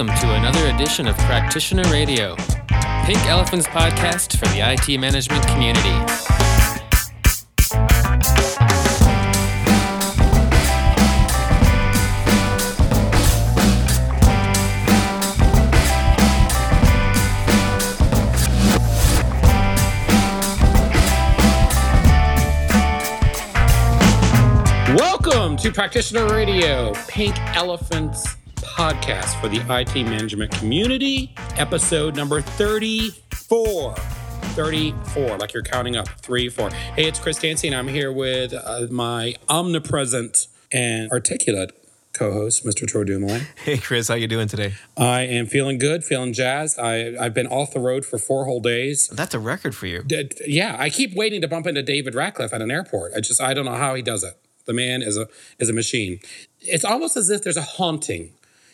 Welcome to another edition of Practitioner Radio, Pink Elephant's podcast for the IT management community. Welcome to Practitioner Radio, Pink Elephant's podcast for the IT management community, episode number 34. 34, like you're counting up, three, four. Hey, it's Chris Dancy, and I'm here with uh, my omnipresent and articulate co-host, Mr. Troy Dumoulin. Hey, Chris, how you doing today? I am feeling good, feeling jazzed. I, I've been off the road for four whole days. That's a record for you. D- Yeah, I keep waiting to bump into David Ratcliffe at an airport. I just I don't know how he does it. The man is a is a machine. It's almost as if there's a haunting.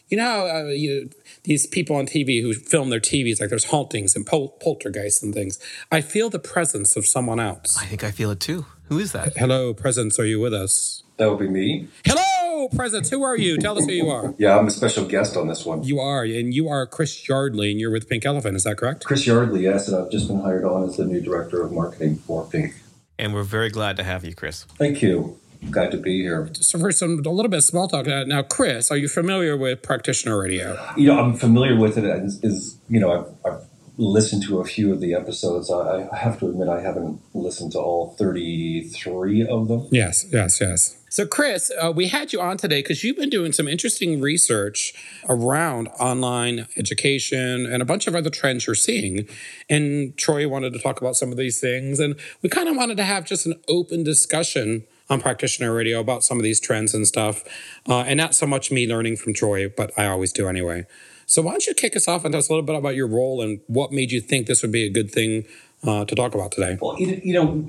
You know uh, you, these people on TV who film their TVs like there's hauntings and pol- poltergeists and things. I feel the presence of someone else. I think I feel it too. Who is that? Hello, presence. Are you with us? That would be me. Hello, presence. Who are you? Tell us who you are. Yeah, I'm a special guest on this one. You are, and you are Chris Yardley, and you're with Pink Elephant. Is that correct? Chris Yardley, yes, and I've just been hired on as the new director of marketing for Pink. And we're very glad to have you, Chris. Thank you. Glad to be here. So for some a little bit of small talk uh, now, Chris, are you familiar with Practitioner Radio? You know, I'm familiar with it. Is, is you know, I've, I've listened to a few of the episodes. I, I have to admit, I haven't listened to all 33 of them. Yes, yes, yes. So, Chris, uh, we had you on today because you've been doing some interesting research around online education and a bunch of other trends you're seeing. And Troy wanted to talk about some of these things. And we kind of wanted to have just an open discussion on Practitioner Radio about some of these trends and stuff. Uh, and not so much me learning from Troy, but I always do anyway. So, why don't you kick us off and tell us a little bit about your role and what made you think this would be a good thing uh, to talk about today? Well, you know,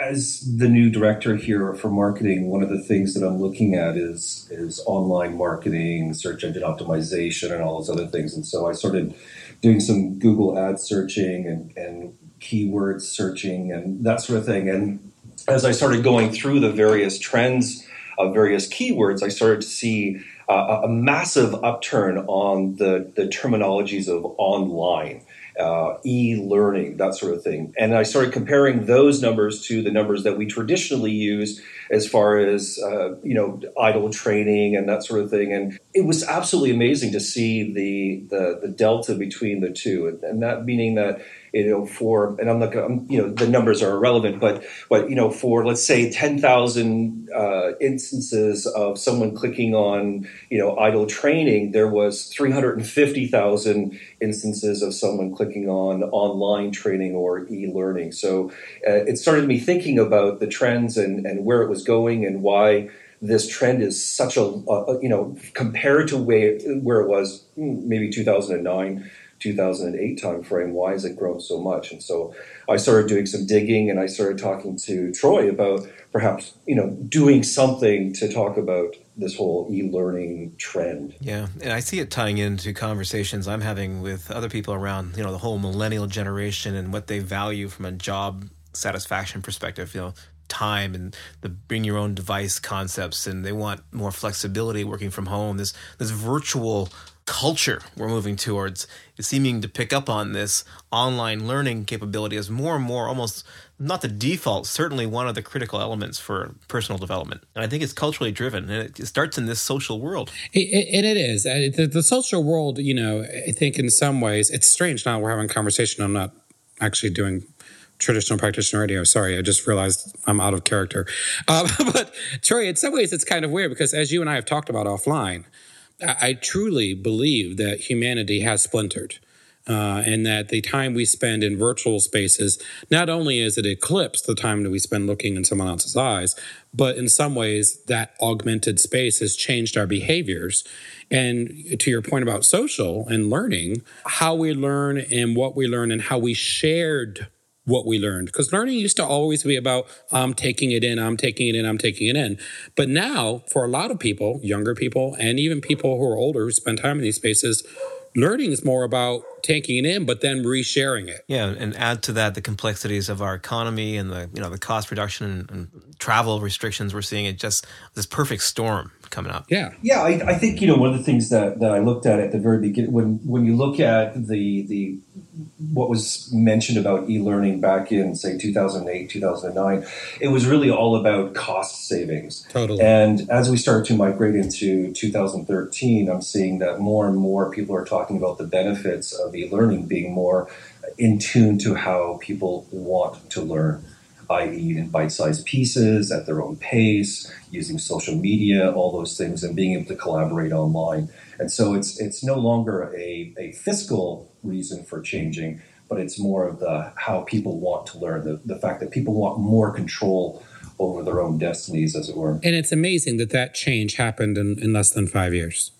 as the new director here for marketing, one of the things that I'm looking at is is online marketing, search engine optimization, and all those other things. And so I started doing some Google ad searching and, and keyword searching and that sort of thing. And as I started going through the various trends of various keywords, I started to see uh, a massive upturn on the, the terminologies of online uh, e-learning, that sort of thing. And I started comparing those numbers to the numbers that we traditionally use as far as uh, you know ITIL training and that sort of thing. And it was absolutely amazing to see the the, the delta between the two, and that meaning that you know for and I'm not gonna, you know the numbers are irrelevant, but but you know for let's say ten thousand uh, instances of someone clicking on you know ITIL training, there was three hundred and fifty thousand instances of someone clicking on online training or e-learning. So uh, it started me thinking about the trends and and where it was going and why this trend is such a, uh, you know compared to where where it was hmm, maybe 2009 2008 timeframe why has it grown so much and so i started doing some digging and i started talking to troy about perhaps you know doing something to talk about this whole e-learning trend Yeah, and I see it tying into conversations I'm having with other people around, you know, the whole millennial generation and what they value from a job satisfaction perspective, you know, time and the bring your own device concepts and they want more flexibility working from home. This this virtual culture we're moving towards is seeming to pick up on this online learning capability as more and more almost not the default, certainly one of the critical elements for personal development. And I think it's culturally driven and it starts in this social world. It, it, and it is. The, the social world, you know, I think in some ways, it's strange now we're having a conversation. I'm not actually doing traditional practitioner radio. Sorry, I just realized I'm out of character. Uh, but Troy, in some ways, it's kind of weird because as you and I have talked about offline, I, truly believe that humanity has splintered. Uh, and that the time we spend in virtual spaces, not only is it eclipsed the time that we spend looking in someone else's eyes, but in some ways that augmented space has changed our behaviors. And to your point about social and learning, how we learn and what we learn and how we shared what we learned. Because learning used to always be about, I'm taking it in, I'm taking it in, I'm taking it in. But now, for a lot of people, younger people, and even people who are older who spend time in these spaces, learning is more about taking it in, but then resharing it. Yeah, and add to that the complexities of our economy and the you know the cost reduction and, and travel restrictions we're seeing. It just this perfect storm coming up. Yeah, yeah. I, I think you know one of the things that, that I looked at at the very beginning when when you look at the the what was mentioned about e-learning back in say 2008 2009 it was really all about cost savings totally and as we start to migrate into 2013 i'm seeing that more and more people are talking about the benefits of e-learning being more in tune to how people want to learn i.e., in bite sized pieces at their own pace, using social media, all those things, and being able to collaborate online. And so it's, it's no longer a, a fiscal reason for changing, but it's more of the how people want to learn, the, the fact that people want more control over their own destinies, as it were. And it's amazing that that change happened in, in less than five years.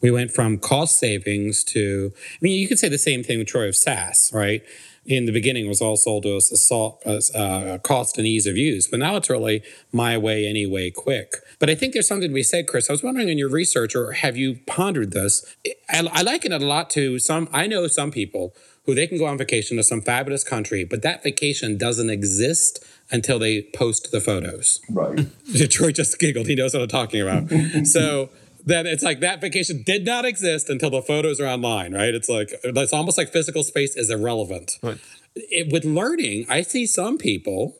We went from cost savings to, I mean, you could say the same thing with Troy of SaaS, right? In the beginning was all sold to us as uh, cost and ease of use, but now it's really my way, anyway, quick. But I think there's something to be said, Chris. I was wondering in your research, or have you pondered this? I, I liken it a lot to some. I know some people who they can go on vacation to some fabulous country, but that vacation doesn't exist until they post the photos. Right. Troy just giggled. He knows what I'm talking about. so then it's like that vacation did not exist until the photos are online, right? It's like it's almost like physical space is irrelevant. Right. It, with learning, I see some people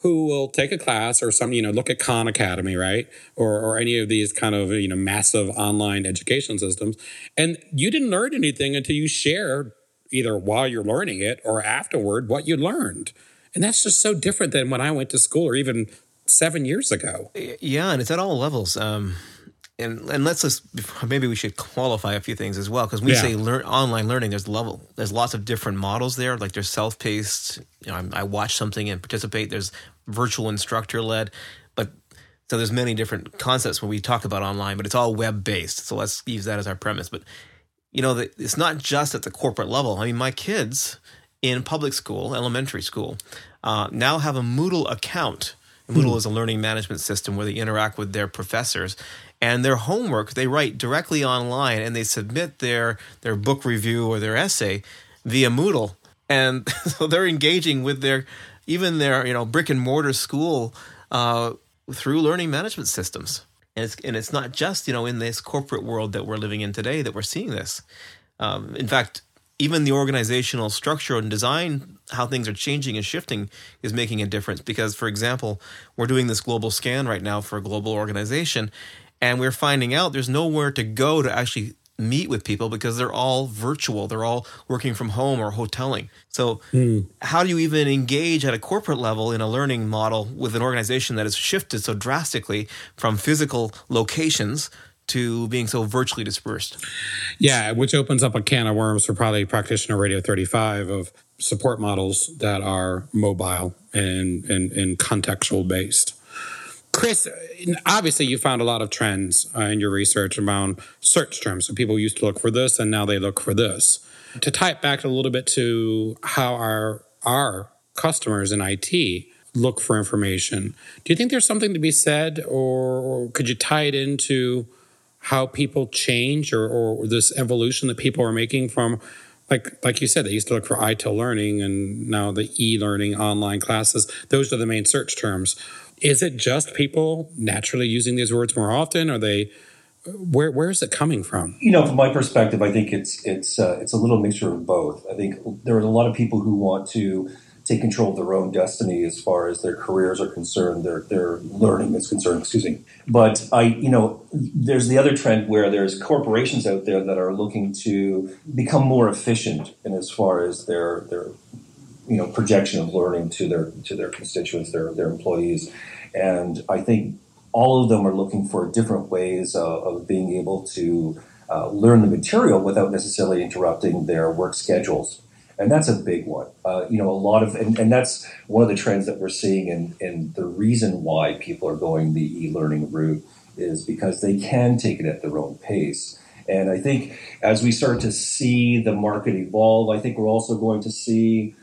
who will take a class or some, you know, look at Khan Academy, right? Or, or any of these kind of, you know, massive online education systems. And you didn't learn anything until you shared either while you're learning it or afterward what you learned. And that's just so different than when I went to school or even seven years ago. Yeah. And it's at all levels. Um, and and let's just maybe we should qualify a few things as well because we yeah. say learn online learning. There's level. There's lots of different models there. Like there's self paced. You know, I, I watch something and participate. There's virtual instructor led, but so there's many different concepts when we talk about online. But it's all web based. So let's use that as our premise. But you know, the, it's not just at the corporate level. I mean, my kids in public school, elementary school, uh, now have a Moodle account. Moodle hmm. is a learning management system where they interact with their professors and their homework they write directly online and they submit their their book review or their essay via Moodle. And so they're engaging with their even their you know brick and mortar school uh, through learning management systems. And it's and it's not just you know in this corporate world that we're living in today that we're seeing this. Um, in fact even the organizational structure and design how things are changing and shifting is making a difference because for example we're doing this global scan right now for a global organization and we're finding out there's nowhere to go to actually meet with people because they're all virtual. They're all working from home or hoteling. So, mm. how do you even engage at a corporate level in a learning model with an organization that has shifted so drastically from physical locations to being so virtually dispersed? Yeah, which opens up a can of worms for probably practitioner radio 35 of support models that are mobile and, and, and contextual based. Chris, obviously you found a lot of trends uh, in your research around search terms. So people used to look for this and now they look for this. To tie it back a little bit to how our our customers in IT look for information. Do you think there's something to be said or, or could you tie it into how people change or, or this evolution that people are making from like like you said, they used to look for ITIL learning and now the e-learning online classes. Those are the main search terms. Is it just people naturally using these words more often? Are they where where is it coming from? You know, from my perspective, I think it's it's uh, it's a little mixture of both. I think there are a lot of people who want to take control of their own destiny as far as their careers are concerned, their their learning is concerned. Excuse me. But I, you know, there's the other trend where there's corporations out there that are looking to become more efficient in as far as their their you know projection of learning to their to their constituents, their their employees, and I think all of them are looking for different ways of, of being able to uh, learn the material without necessarily interrupting their work schedules. And that's a big one. Uh, you know, a lot of, and, and that's one of the trends that we're seeing, and, and the reason why people are going the e learning route is because they can take it at their own pace. And I think as we start to see the market evolve, I think we're also going to see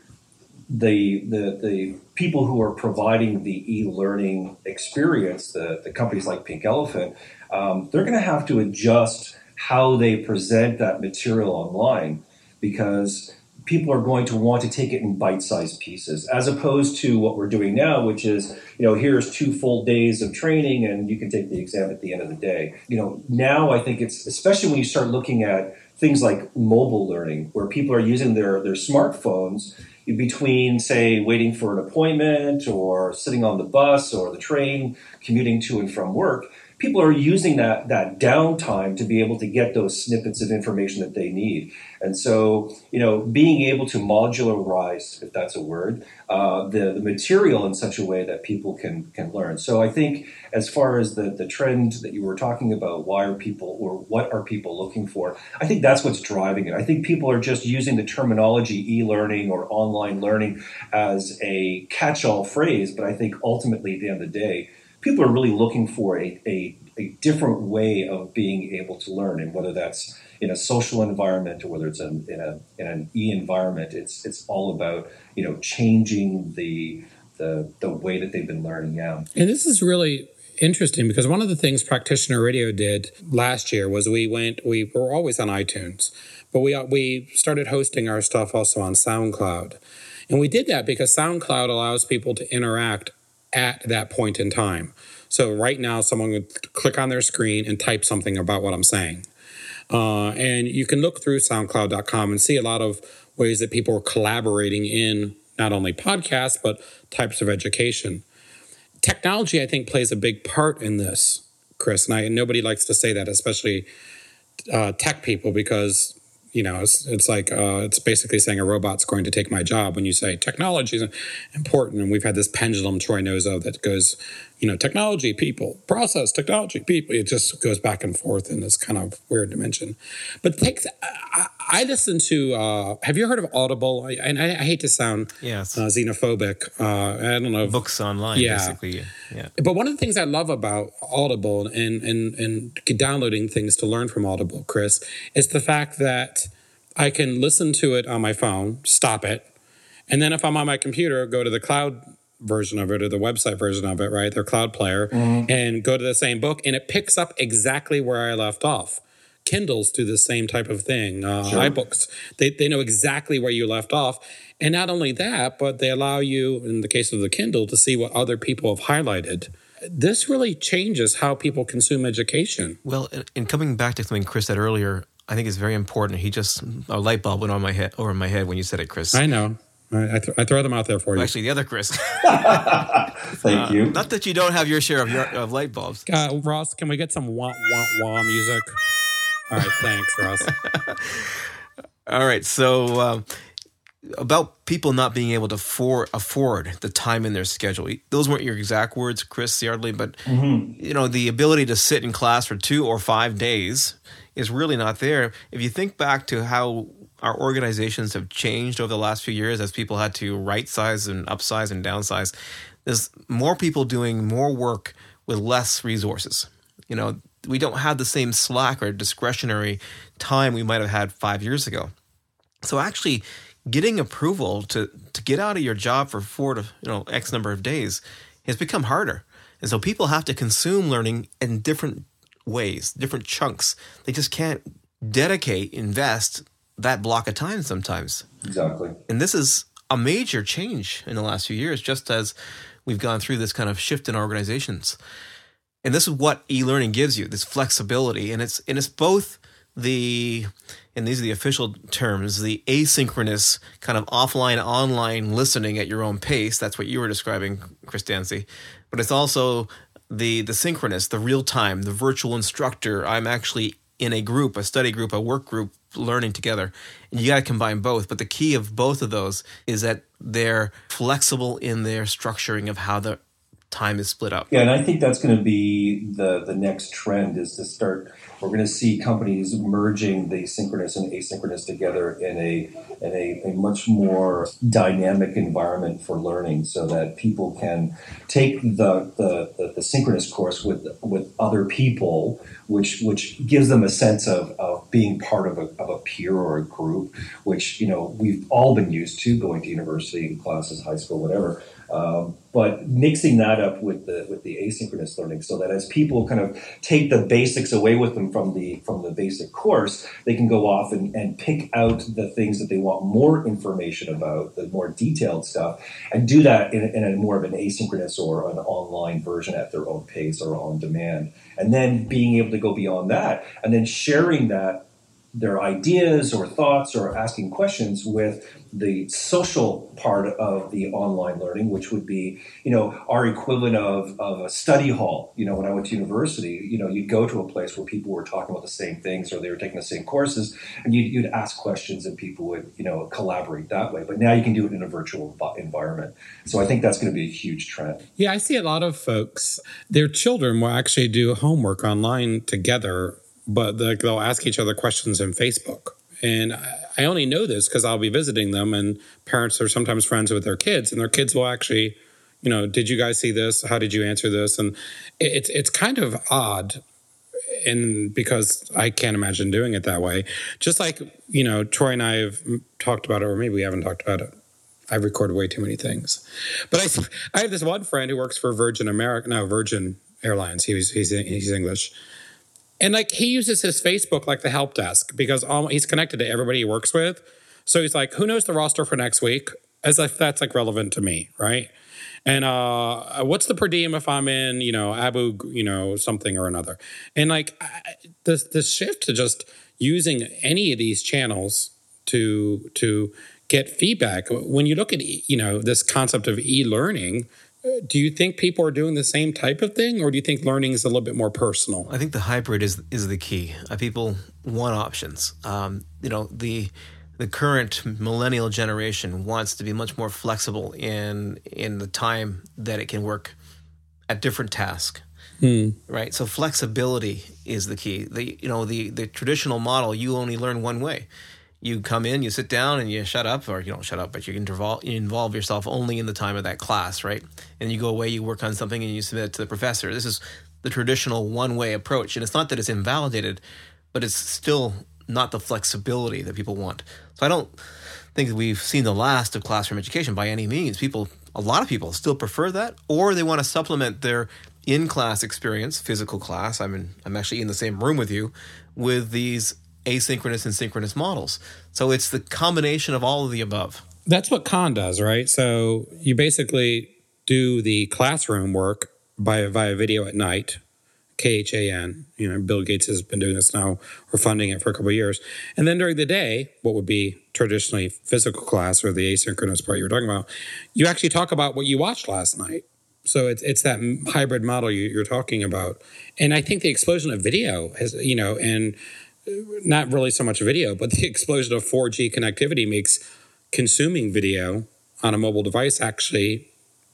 the the the people who are providing the e-learning experience, the the companies like Pink Elephant, um, they're going to have to adjust how they present that material online because people are going to want to take it in bite-sized pieces as opposed to what we're doing now which is you know here's two full days of training and you can take the exam at the end of the day. You know now i think it's especially when you start looking at things like mobile learning where people are using their their smartphones between say waiting for an appointment or sitting on the bus or the train commuting to and from work people are using that that downtime to be able to get those snippets of information that they need. And so, you know, being able to modularize, if that's a word, uh, the, the material in such a way that people can can learn. So I think as far as the, the trend that you were talking about, why are people or what are people looking for? I think that's what's driving it. I think people are just using the terminology e-learning or online learning as a catch-all phrase, but I think ultimately at the end of the day, people are really looking for a, a, a different way of being able to learn, and whether that's in a social environment or whether it's in, in, a, in an e environment, it's it's all about you know changing the the the way that they've been learning now. And this is really interesting because one of the things practitioner radio did last year was we went we were always on iTunes, but we we started hosting our stuff also on SoundCloud. And we did that because SoundCloud allows people to interact at that point in time. So right now, someone would click on their screen and type something about what I'm saying. Uh, and you can look through SoundCloud.com and see a lot of ways that people are collaborating in not only podcasts, but types of education. Technology, I think, plays a big part in this, Chris. And I, nobody likes to say that, especially uh, tech people, because you know, it's, it's like uh, it's basically saying a robot's going to take my job when you say technology is important. And we've had this pendulum Troy knows of that goes, you know, technology, people, process, technology, people. It just goes back and forth in this kind of weird dimension. But take, I, I listen to. Uh, have you heard of Audible? I, and I, I hate to sound yes. uh, xenophobic. Uh, I don't know. Books online, yeah. basically. Yeah. But one of the things I love about Audible and and and downloading things to learn from Audible, Chris, is the fact that I can listen to it on my phone, stop it, and then if I'm on my computer, go to the cloud version of it or the website version of it, right? Their cloud player, mm-hmm. and go to the same book, and it picks up exactly where I left off. Kindles do the same type of thing. Uh, sure. iBooks, they, they know exactly where you left off. And not only that, but they allow you, in the case of the Kindle, to see what other people have highlighted. This really changes how people consume education. Well, in coming back to something Chris said earlier, I think it's very important. He just a light bulb went on my head over my head when you said it, Chris. I know. I, th- I throw them out there for you. Actually, the other Chris. Thank uh, you. Not that you don't have your share of, your, of light bulbs. Uh, Ross, can we get some wah wah wah music? All right, thanks, Ross. All right, so um, about people not being able to for, afford the time in their schedule. Those weren't your exact words, Chris Yardley, but mm-hmm. you know the ability to sit in class for two or five days is really not there. If you think back to how our organizations have changed over the last few years as people had to right size and upsize and downsize, there's more people doing more work with less resources. You know, we don't have the same slack or discretionary time we might have had five years ago. So actually getting approval to to get out of your job for four to you know X number of days has become harder. And so people have to consume learning in different ways, different chunks. They just can't dedicate, invest that block of time sometimes. Exactly. And this is a major change in the last few years, just as we've gone through this kind of shift in organizations. And this is what e-learning gives you, this flexibility. And it's and it's both the and these are the official terms, the asynchronous kind of offline online listening at your own pace. That's what you were describing, Chris Dancy. But it's also the the synchronous, the real time, the virtual instructor. I'm actually in a group, a study group, a work group, learning together. And you got to combine both. But the key of both of those is that they're flexible in their structuring of how the time is split up. Yeah, and I think that's going to be the the next trend is to start we're going to see companies merging the synchronous and asynchronous together in a in a, a, much more dynamic environment for learning, so that people can take the, the, the, the synchronous course with with other people, which which gives them a sense of, of being part of a, of a peer or a group, which you know we've all been used to going to university classes, high school, whatever Um, but mixing that up with the with the asynchronous learning, so that as people kind of take the basics away with them from the from the basic course, they can go off and, and pick out the things that they want more information about, the more detailed stuff, and do that in, in a more of an asynchronous or an online version at their own pace or on demand. And then being able to go beyond that, and then sharing that their ideas or thoughts or asking questions with the social part of the online learning, which would be, you know, our equivalent of, of a study hall. You know, when I went to university, you know, you'd go to a place where people were talking about the same things or they were taking the same courses and you'd, you'd ask questions and people would, you know, collaborate that way. But now you can do it in a virtual environment. So I think that's going to be a huge trend. Yeah, I see a lot of folks, their children will actually do homework online together but they'll ask each other questions in Facebook. And I only know this because I'll be visiting them, and parents are sometimes friends with their kids, and their kids will actually, you know, did you guys see this? How did you answer this? And it's it's kind of odd, and because I can't imagine doing it that way. Just like you know, Troy and I have talked about it, or maybe we haven't talked about it. I've recorded way too many things, but I I have this one friend who works for Virgin America, no Virgin Airlines. He was he's he's English and like he uses his Facebook like the help desk because all, he's connected to everybody he works with. So he's like, who knows the roster for next week? As if that's like relevant to me, right? And uh, what's the per diem if I'm in, you know, Abu, you know, something or another? And like this, this shift to just using any of these channels to to get feedback. When you look at, you know, this concept of e-learning, do you think people are doing the same type of thing, or do you think learning is a little bit more personal? I think the hybrid is is the key. Uh, people want options. Um, you know, the the current millennial generation wants to be much more flexible in in the time that it can work at different tasks. Hmm. Right. So flexibility is the key. The you know the the traditional model you only learn one way you come in, you sit down, and you shut up, or you don't shut up, but you involve, you involve yourself only in the time of that class, right? And you go away, you work on something, and you submit it to the professor. This is the traditional one way approach. And it's not that it's invalidated, but it's still not the flexibility that people want. So I don't think we've seen the last of classroom education by any means. People, a lot of people still prefer that, or they want to supplement their in class experience, physical class. I'm in, I'm actually in the same room with you, with these asynchronous and synchronous models. So it's the combination of all of the above. That's what Khan does, right? So you basically do the classroom work by via video at night. KHAN, you know, Bill Gates has been doing this now. We're funding it for a couple years, and then during the day, what would be traditionally physical class or the asynchronous part you were talking about, you actually talk about what you watched last night. So it's it's that hybrid model you, are talking about, and I think the explosion of video has, you know, and not really so much video, but the explosion of 4G connectivity makes consuming video on a mobile device actually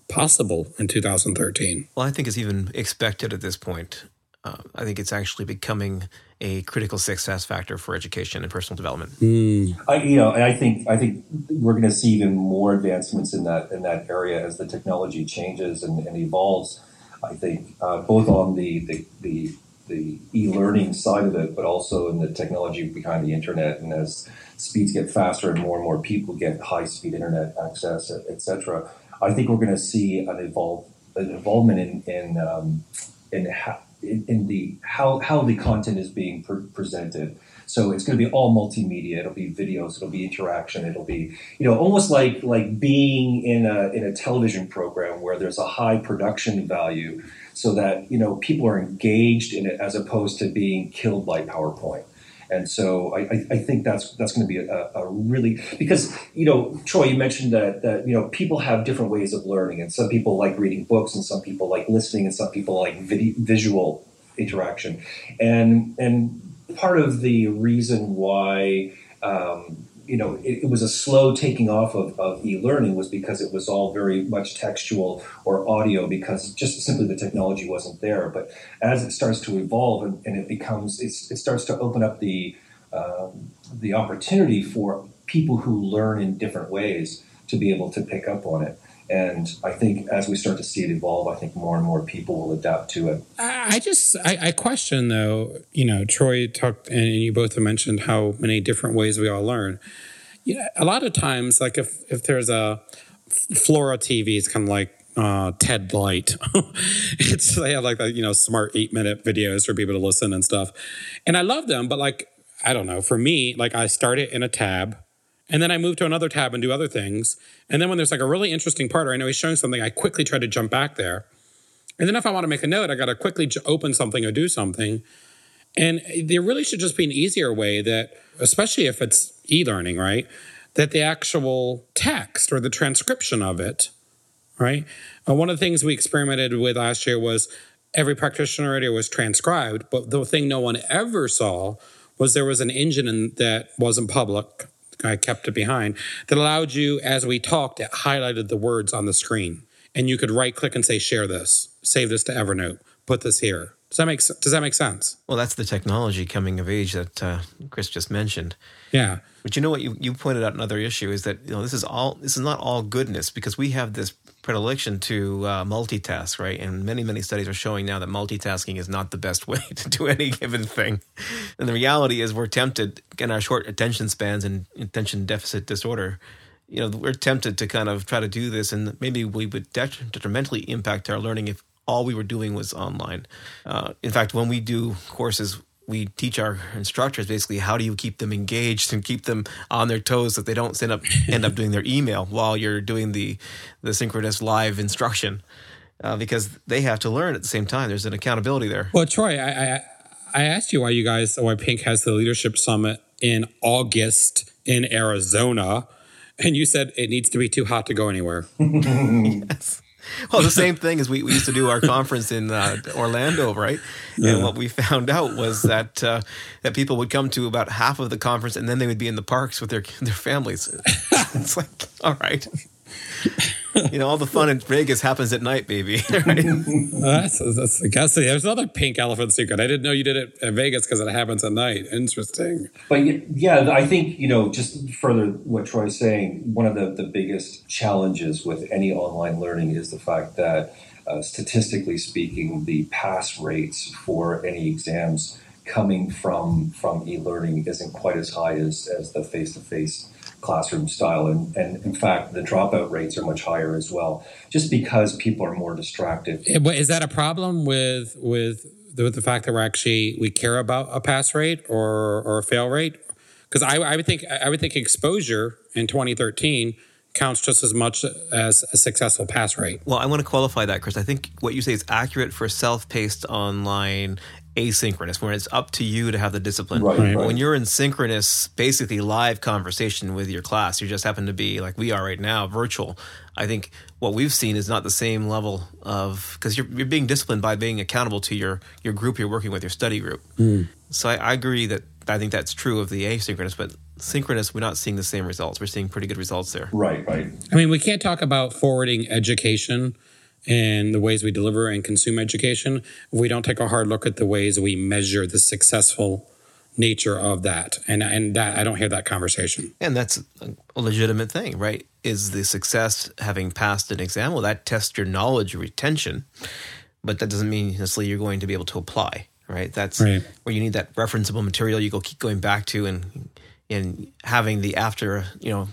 possible in 2013. Well, I think it's even expected at this point. Uh, I think it's actually becoming a critical success factor for education and personal development. Mm. I, you know, and I think I think we're going to see even more advancements in that in that area as the technology changes and, and evolves. I think uh, both on the, the, the the e-learning side of it, but also in the technology behind the internet. And as speeds get faster and more and more people get high-speed internet access, etc., I think we're going to see an evolve an involvement in in um, in, ha- in, the how how the content is being pre- presented. So it's going to be all multimedia. It'll be videos. It'll be interaction. It'll be you know almost like like being in a in a television program where there's a high production value so that you know people are engaged in it as opposed to being killed by PowerPoint. And so I, I think that's that's going to be a, a, really because you know Troy, you mentioned that that you know people have different ways of learning, and some people like reading books, and some people like listening, and some people like visual interaction, and and part of the reason why um, you know, it, it, was a slow taking off of, of e-learning was because it was all very much textual or audio because just simply the technology wasn't there. But as it starts to evolve and, and it becomes, it starts to open up the um, the opportunity for people who learn in different ways to be able to pick up on it. And I think as we start to see it evolve, I think more and more people will adapt to it. I just, I, I question though, you know, Troy talked, and you both have mentioned how many different ways we all learn. You know, a lot of times, like if, if there's a, Fora TV it's kind of like uh, TED Light. it's they have like the you know smart eight minute videos for people to listen and stuff, and I love them. But like I don't know, for me, like I start it in a tab, and then I move to another tab and do other things, and then when there's like a really interesting part or I know he's showing something, I quickly try to jump back there, and then if I want to make a note, I got to quickly open something or do something. And there really should just be an easier way that, especially if it's e learning, right? That the actual text or the transcription of it right? Uh, one of the things we experimented with last year was every practitioner radio was transcribed, but the thing no one ever saw was there was an engine in, that wasn't public. I kept it behind that allowed you, as we talked, it highlighted the words on the screen, and you could right click and say, "Share this, save this to Evernote, put this here." Does that make Does that make sense? Well, that's the technology coming of age that uh, Chris just mentioned. Yeah. But you know what you, you pointed out another issue is that you know this is all this is not all goodness because we have this predilection to uh, multitask, right? And many, many studies are showing now that multitasking is not the best way to do any given thing. And the reality is, we're tempted in our short attention spans and attention deficit disorder. You know, we're tempted to kind of try to do this, and maybe we would detrimentally impact our learning if all we were doing was online. Uh, in fact, when we do courses we teach our instructors basically how do you keep them engaged and keep them on their toes so that they don't end up end up doing their email while you're doing the the synchronous live instruction uh, because they have to learn at the same time. There's an accountability there. Well, Troy, I, I I asked you why you guys why Pink has the leadership summit in August in Arizona, and you said it needs to be too hot to go anywhere. yes. well, the same thing as we, we used to do our conference in uh, Orlando, right? Yeah. And what we found out was that uh, that people would come to about half of the conference, and then they would be in the parks with their their families. it's like, all right, you know, all the fun in Vegas happens at night, baby. Right? that's, that's, I guess there's another pink elephant secret. I didn't know you did it in Vegas because it happens at night. Interesting. But yeah, I think, you know, just further what Troy's saying, one of the, the biggest challenges with any online learning is the fact that uh, statistically speaking, the pass rates for any exams coming from from e-learning isn't quite as high as, as the face-to-face classroom style. And, and in fact, the dropout rates are much higher as well, just because people are more distracted. Eh, is that a problem with with the, with the fact that we're actually we care about a pass rate or or a fail rate? Because I, I would think I would think exposure in 2013 counts just as much as a successful pass rate. Well, I want to qualify that, Chris. I think what you say is accurate for self-paced online asynchronous, when it's up to you to have the discipline. Right, right. When you're in synchronous, basically live conversation with your class, you just happen to be like we are right now, virtual. I think what we've seen is not the same level of because you're, you're being disciplined by being accountable to your your group you're working with, your study group. Mm. So I, I agree that I think that's true of the asynchronous, but synchronous, we're not seeing the same results. We're seeing pretty good results there. Right, right. I mean, we can't talk about forwarding education and the ways we deliver and consume education if we don't take a hard look at the ways we measure the successful nature of that. And and that I don't hear that conversation. And that's a legitimate thing right? Is the success having passed an exam? Well that tests your knowledge retention but that doesn't mean necessarily you're going to be able to apply right? That's right. where you need that referenceable material you go keep going back to and and having the after you know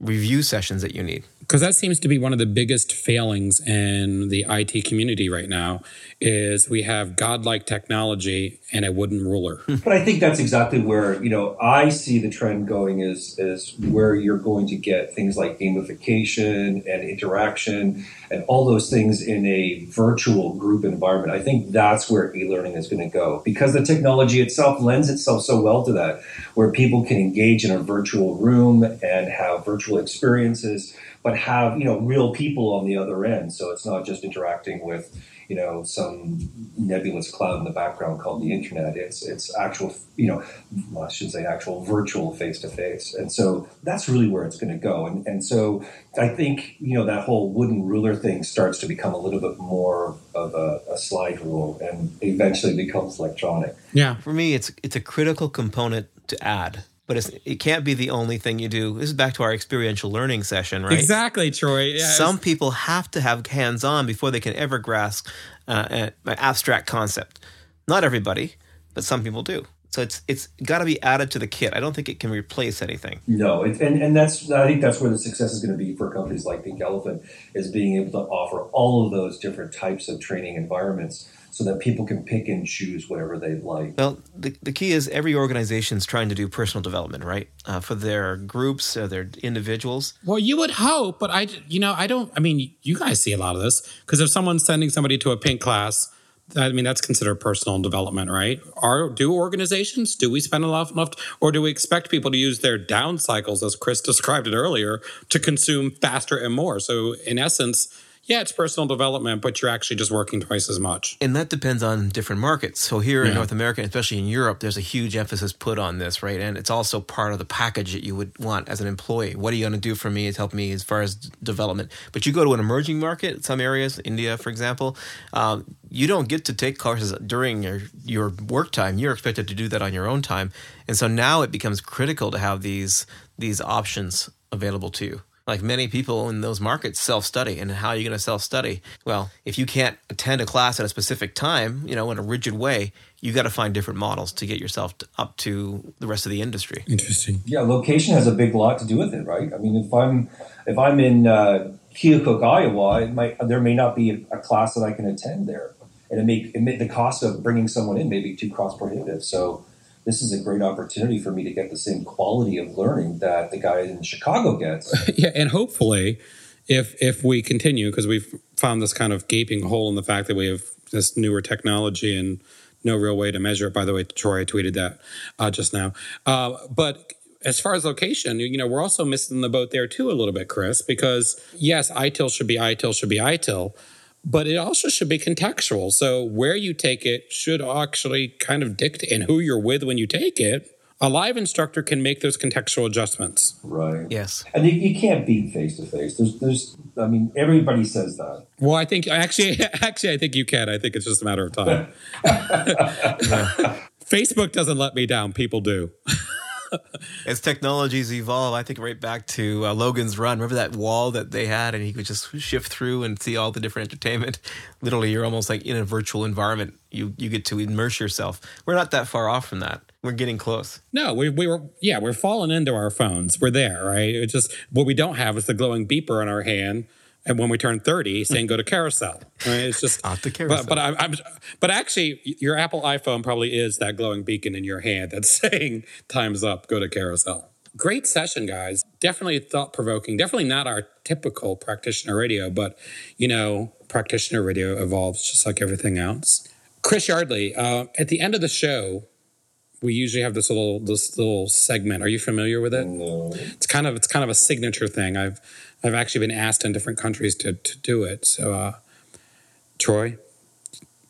review sessions that you need because that seems to be one of the biggest failings in the IT community right now is we have godlike technology and a wooden ruler. But I think that's exactly where, you know, I see the trend going is is where you're going to get things like gamification and interaction and all those things in a virtual group environment. I think that's where e-learning is going to go because the technology itself lends itself so well to that where people can engage in a virtual room and have virtual experiences but have you know real people on the other end. So it's not just interacting with you know some nebulous cloud in the background called the internet. It's it's actual you know well, I should say actual virtual face to face. And so that's really where it's going to go. And and so I think you know that whole wooden ruler thing starts to become a little bit more of a, a slide rule and eventually becomes electronic. Yeah, for me, it's it's a critical component to add but it can't be the only thing you do. This is back to our experiential learning session, right? Exactly, Troy. Yeah, Some people have to have hands on before they can ever grasp uh, an abstract concept. Not everybody, but some people do. So it's it's got to be added to the kit. I don't think it can replace anything. No, it, and and that's I think that's where the success is going to be for companies like Pink Elephant is being able to offer all of those different types of training environments so that people can pick and choose whatever they like. Well, the, the key is every organization is trying to do personal development, right? Uh, for their groups, or their individuals. Well, you would hope, but I, you know, I don't. I mean, you guys see a lot of this because if someone's sending somebody to a pink class I mean, that's considered personal development, right? Are do organizations do we spend enough enough, or do we expect people to use their down cycles, as Chris described it earlier, to consume faster and more? So, in essence, yeah, it's personal development, but you're actually just working twice as much. And that depends on different markets. So here yeah. in North America, especially in Europe, there's a huge emphasis put on this, right? And it's also part of the package that you would want as an employee. What are you going to do for me to help me as far as development? But you go to an emerging market, some areas, India, for example, um, you don't get to take courses during your, your work time. You're expected to do that on your own time. And so now it becomes critical to have these these options available to you like many people in those markets self study and how are you going to self study well if you can't attend a class at a specific time you know in a rigid way you got to find different models to get yourself to, up to the rest of the industry. Interesting. Yeah location has a big lot to do with it right? I mean if i'm if i'm in uh, keokuk iowa it might there may not be a, a class that i can attend there. And it may, it may the cost of bringing someone in may be too cost prohibitive so this is a great opportunity for me to get the same quality of learning that the guy in Chicago gets. yeah, and hopefully, if if we continue, because we've found this kind of gaping hole in the fact that we have this newer technology and no real way to measure it. By the way, Troy tweeted that uh, just now. Uh, but as far as location, you know, we're also missing the boat there too a little bit, Chris, because yes, ITIL should be ITIL should be ITIL, but it also should be contextual. So where you take it should actually kind of dictate and who you're with when you take it. A live instructor can make those contextual adjustments. Right. Yes. And you, you can't beat face to face. There's, there's, I mean, everybody says that. Well, I think actually, actually, I think you can. I think it's just a matter of time. Facebook doesn't let me down. People do. As technologies evolve, I think right back to uh, Logan's Run. Remember that wall that they had, and he could just shift through and see all the different entertainment. Literally, you're almost like in a virtual environment. You you get to immerse yourself. We're not that far off from that. We're getting close. No, we, we were yeah, we're falling into our phones. We're there, right? It's just what we don't have is the glowing beeper in our hand and when we turn 30 saying go to carousel right? it's just off the carousel but, but I'm, I'm, but actually your apple iphone probably is that glowing beacon in your hand that's saying time's up go to carousel. Great session guys. Definitely thought-provoking. Definitely not our typical practitioner radio but you know practitioner radio evolves just like everything else. Chris yardley uh, at the end of the show we usually have this little this little segment. Are you familiar with it? No. it's kind of it's kind of a signature thing. I've I've actually been asked in different countries to, to do it. So, uh, Troy,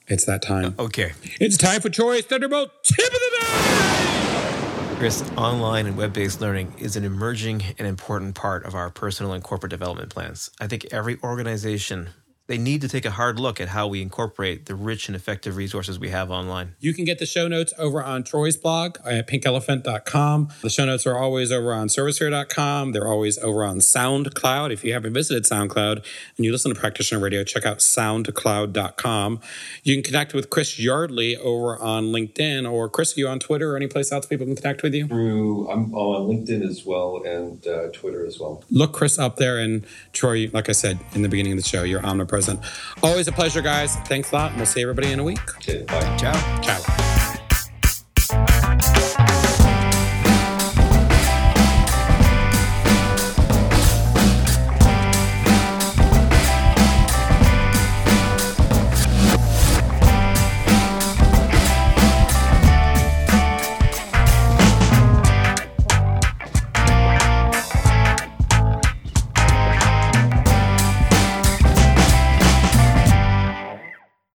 it's that time. Okay. It's time for Troy's Thunderbolt Tip of the Day! Chris, online and web based learning is an emerging and important part of our personal and corporate development plans. I think every organization they need to take a hard look at how we incorporate the rich and effective resources we have online. You can get the show notes over on Troy's blog at pinkelephant.com. The show notes are always over on servicehero.com. They're always over on SoundCloud. If you haven't visited SoundCloud and you listen to Practitioner Radio, check out soundcloud.com. You can connect with Chris Yardley over on LinkedIn or Chris, are you on Twitter or any place else people can connect with you? Through, I'm on LinkedIn as well and uh, Twitter as well. Look Chris up there and Troy, like I said in the beginning of the show, you're omnipresent present. Always a pleasure, guys. Thanks a lot, and we'll see everybody in a week. Okay, bye. Ciao. Ciao.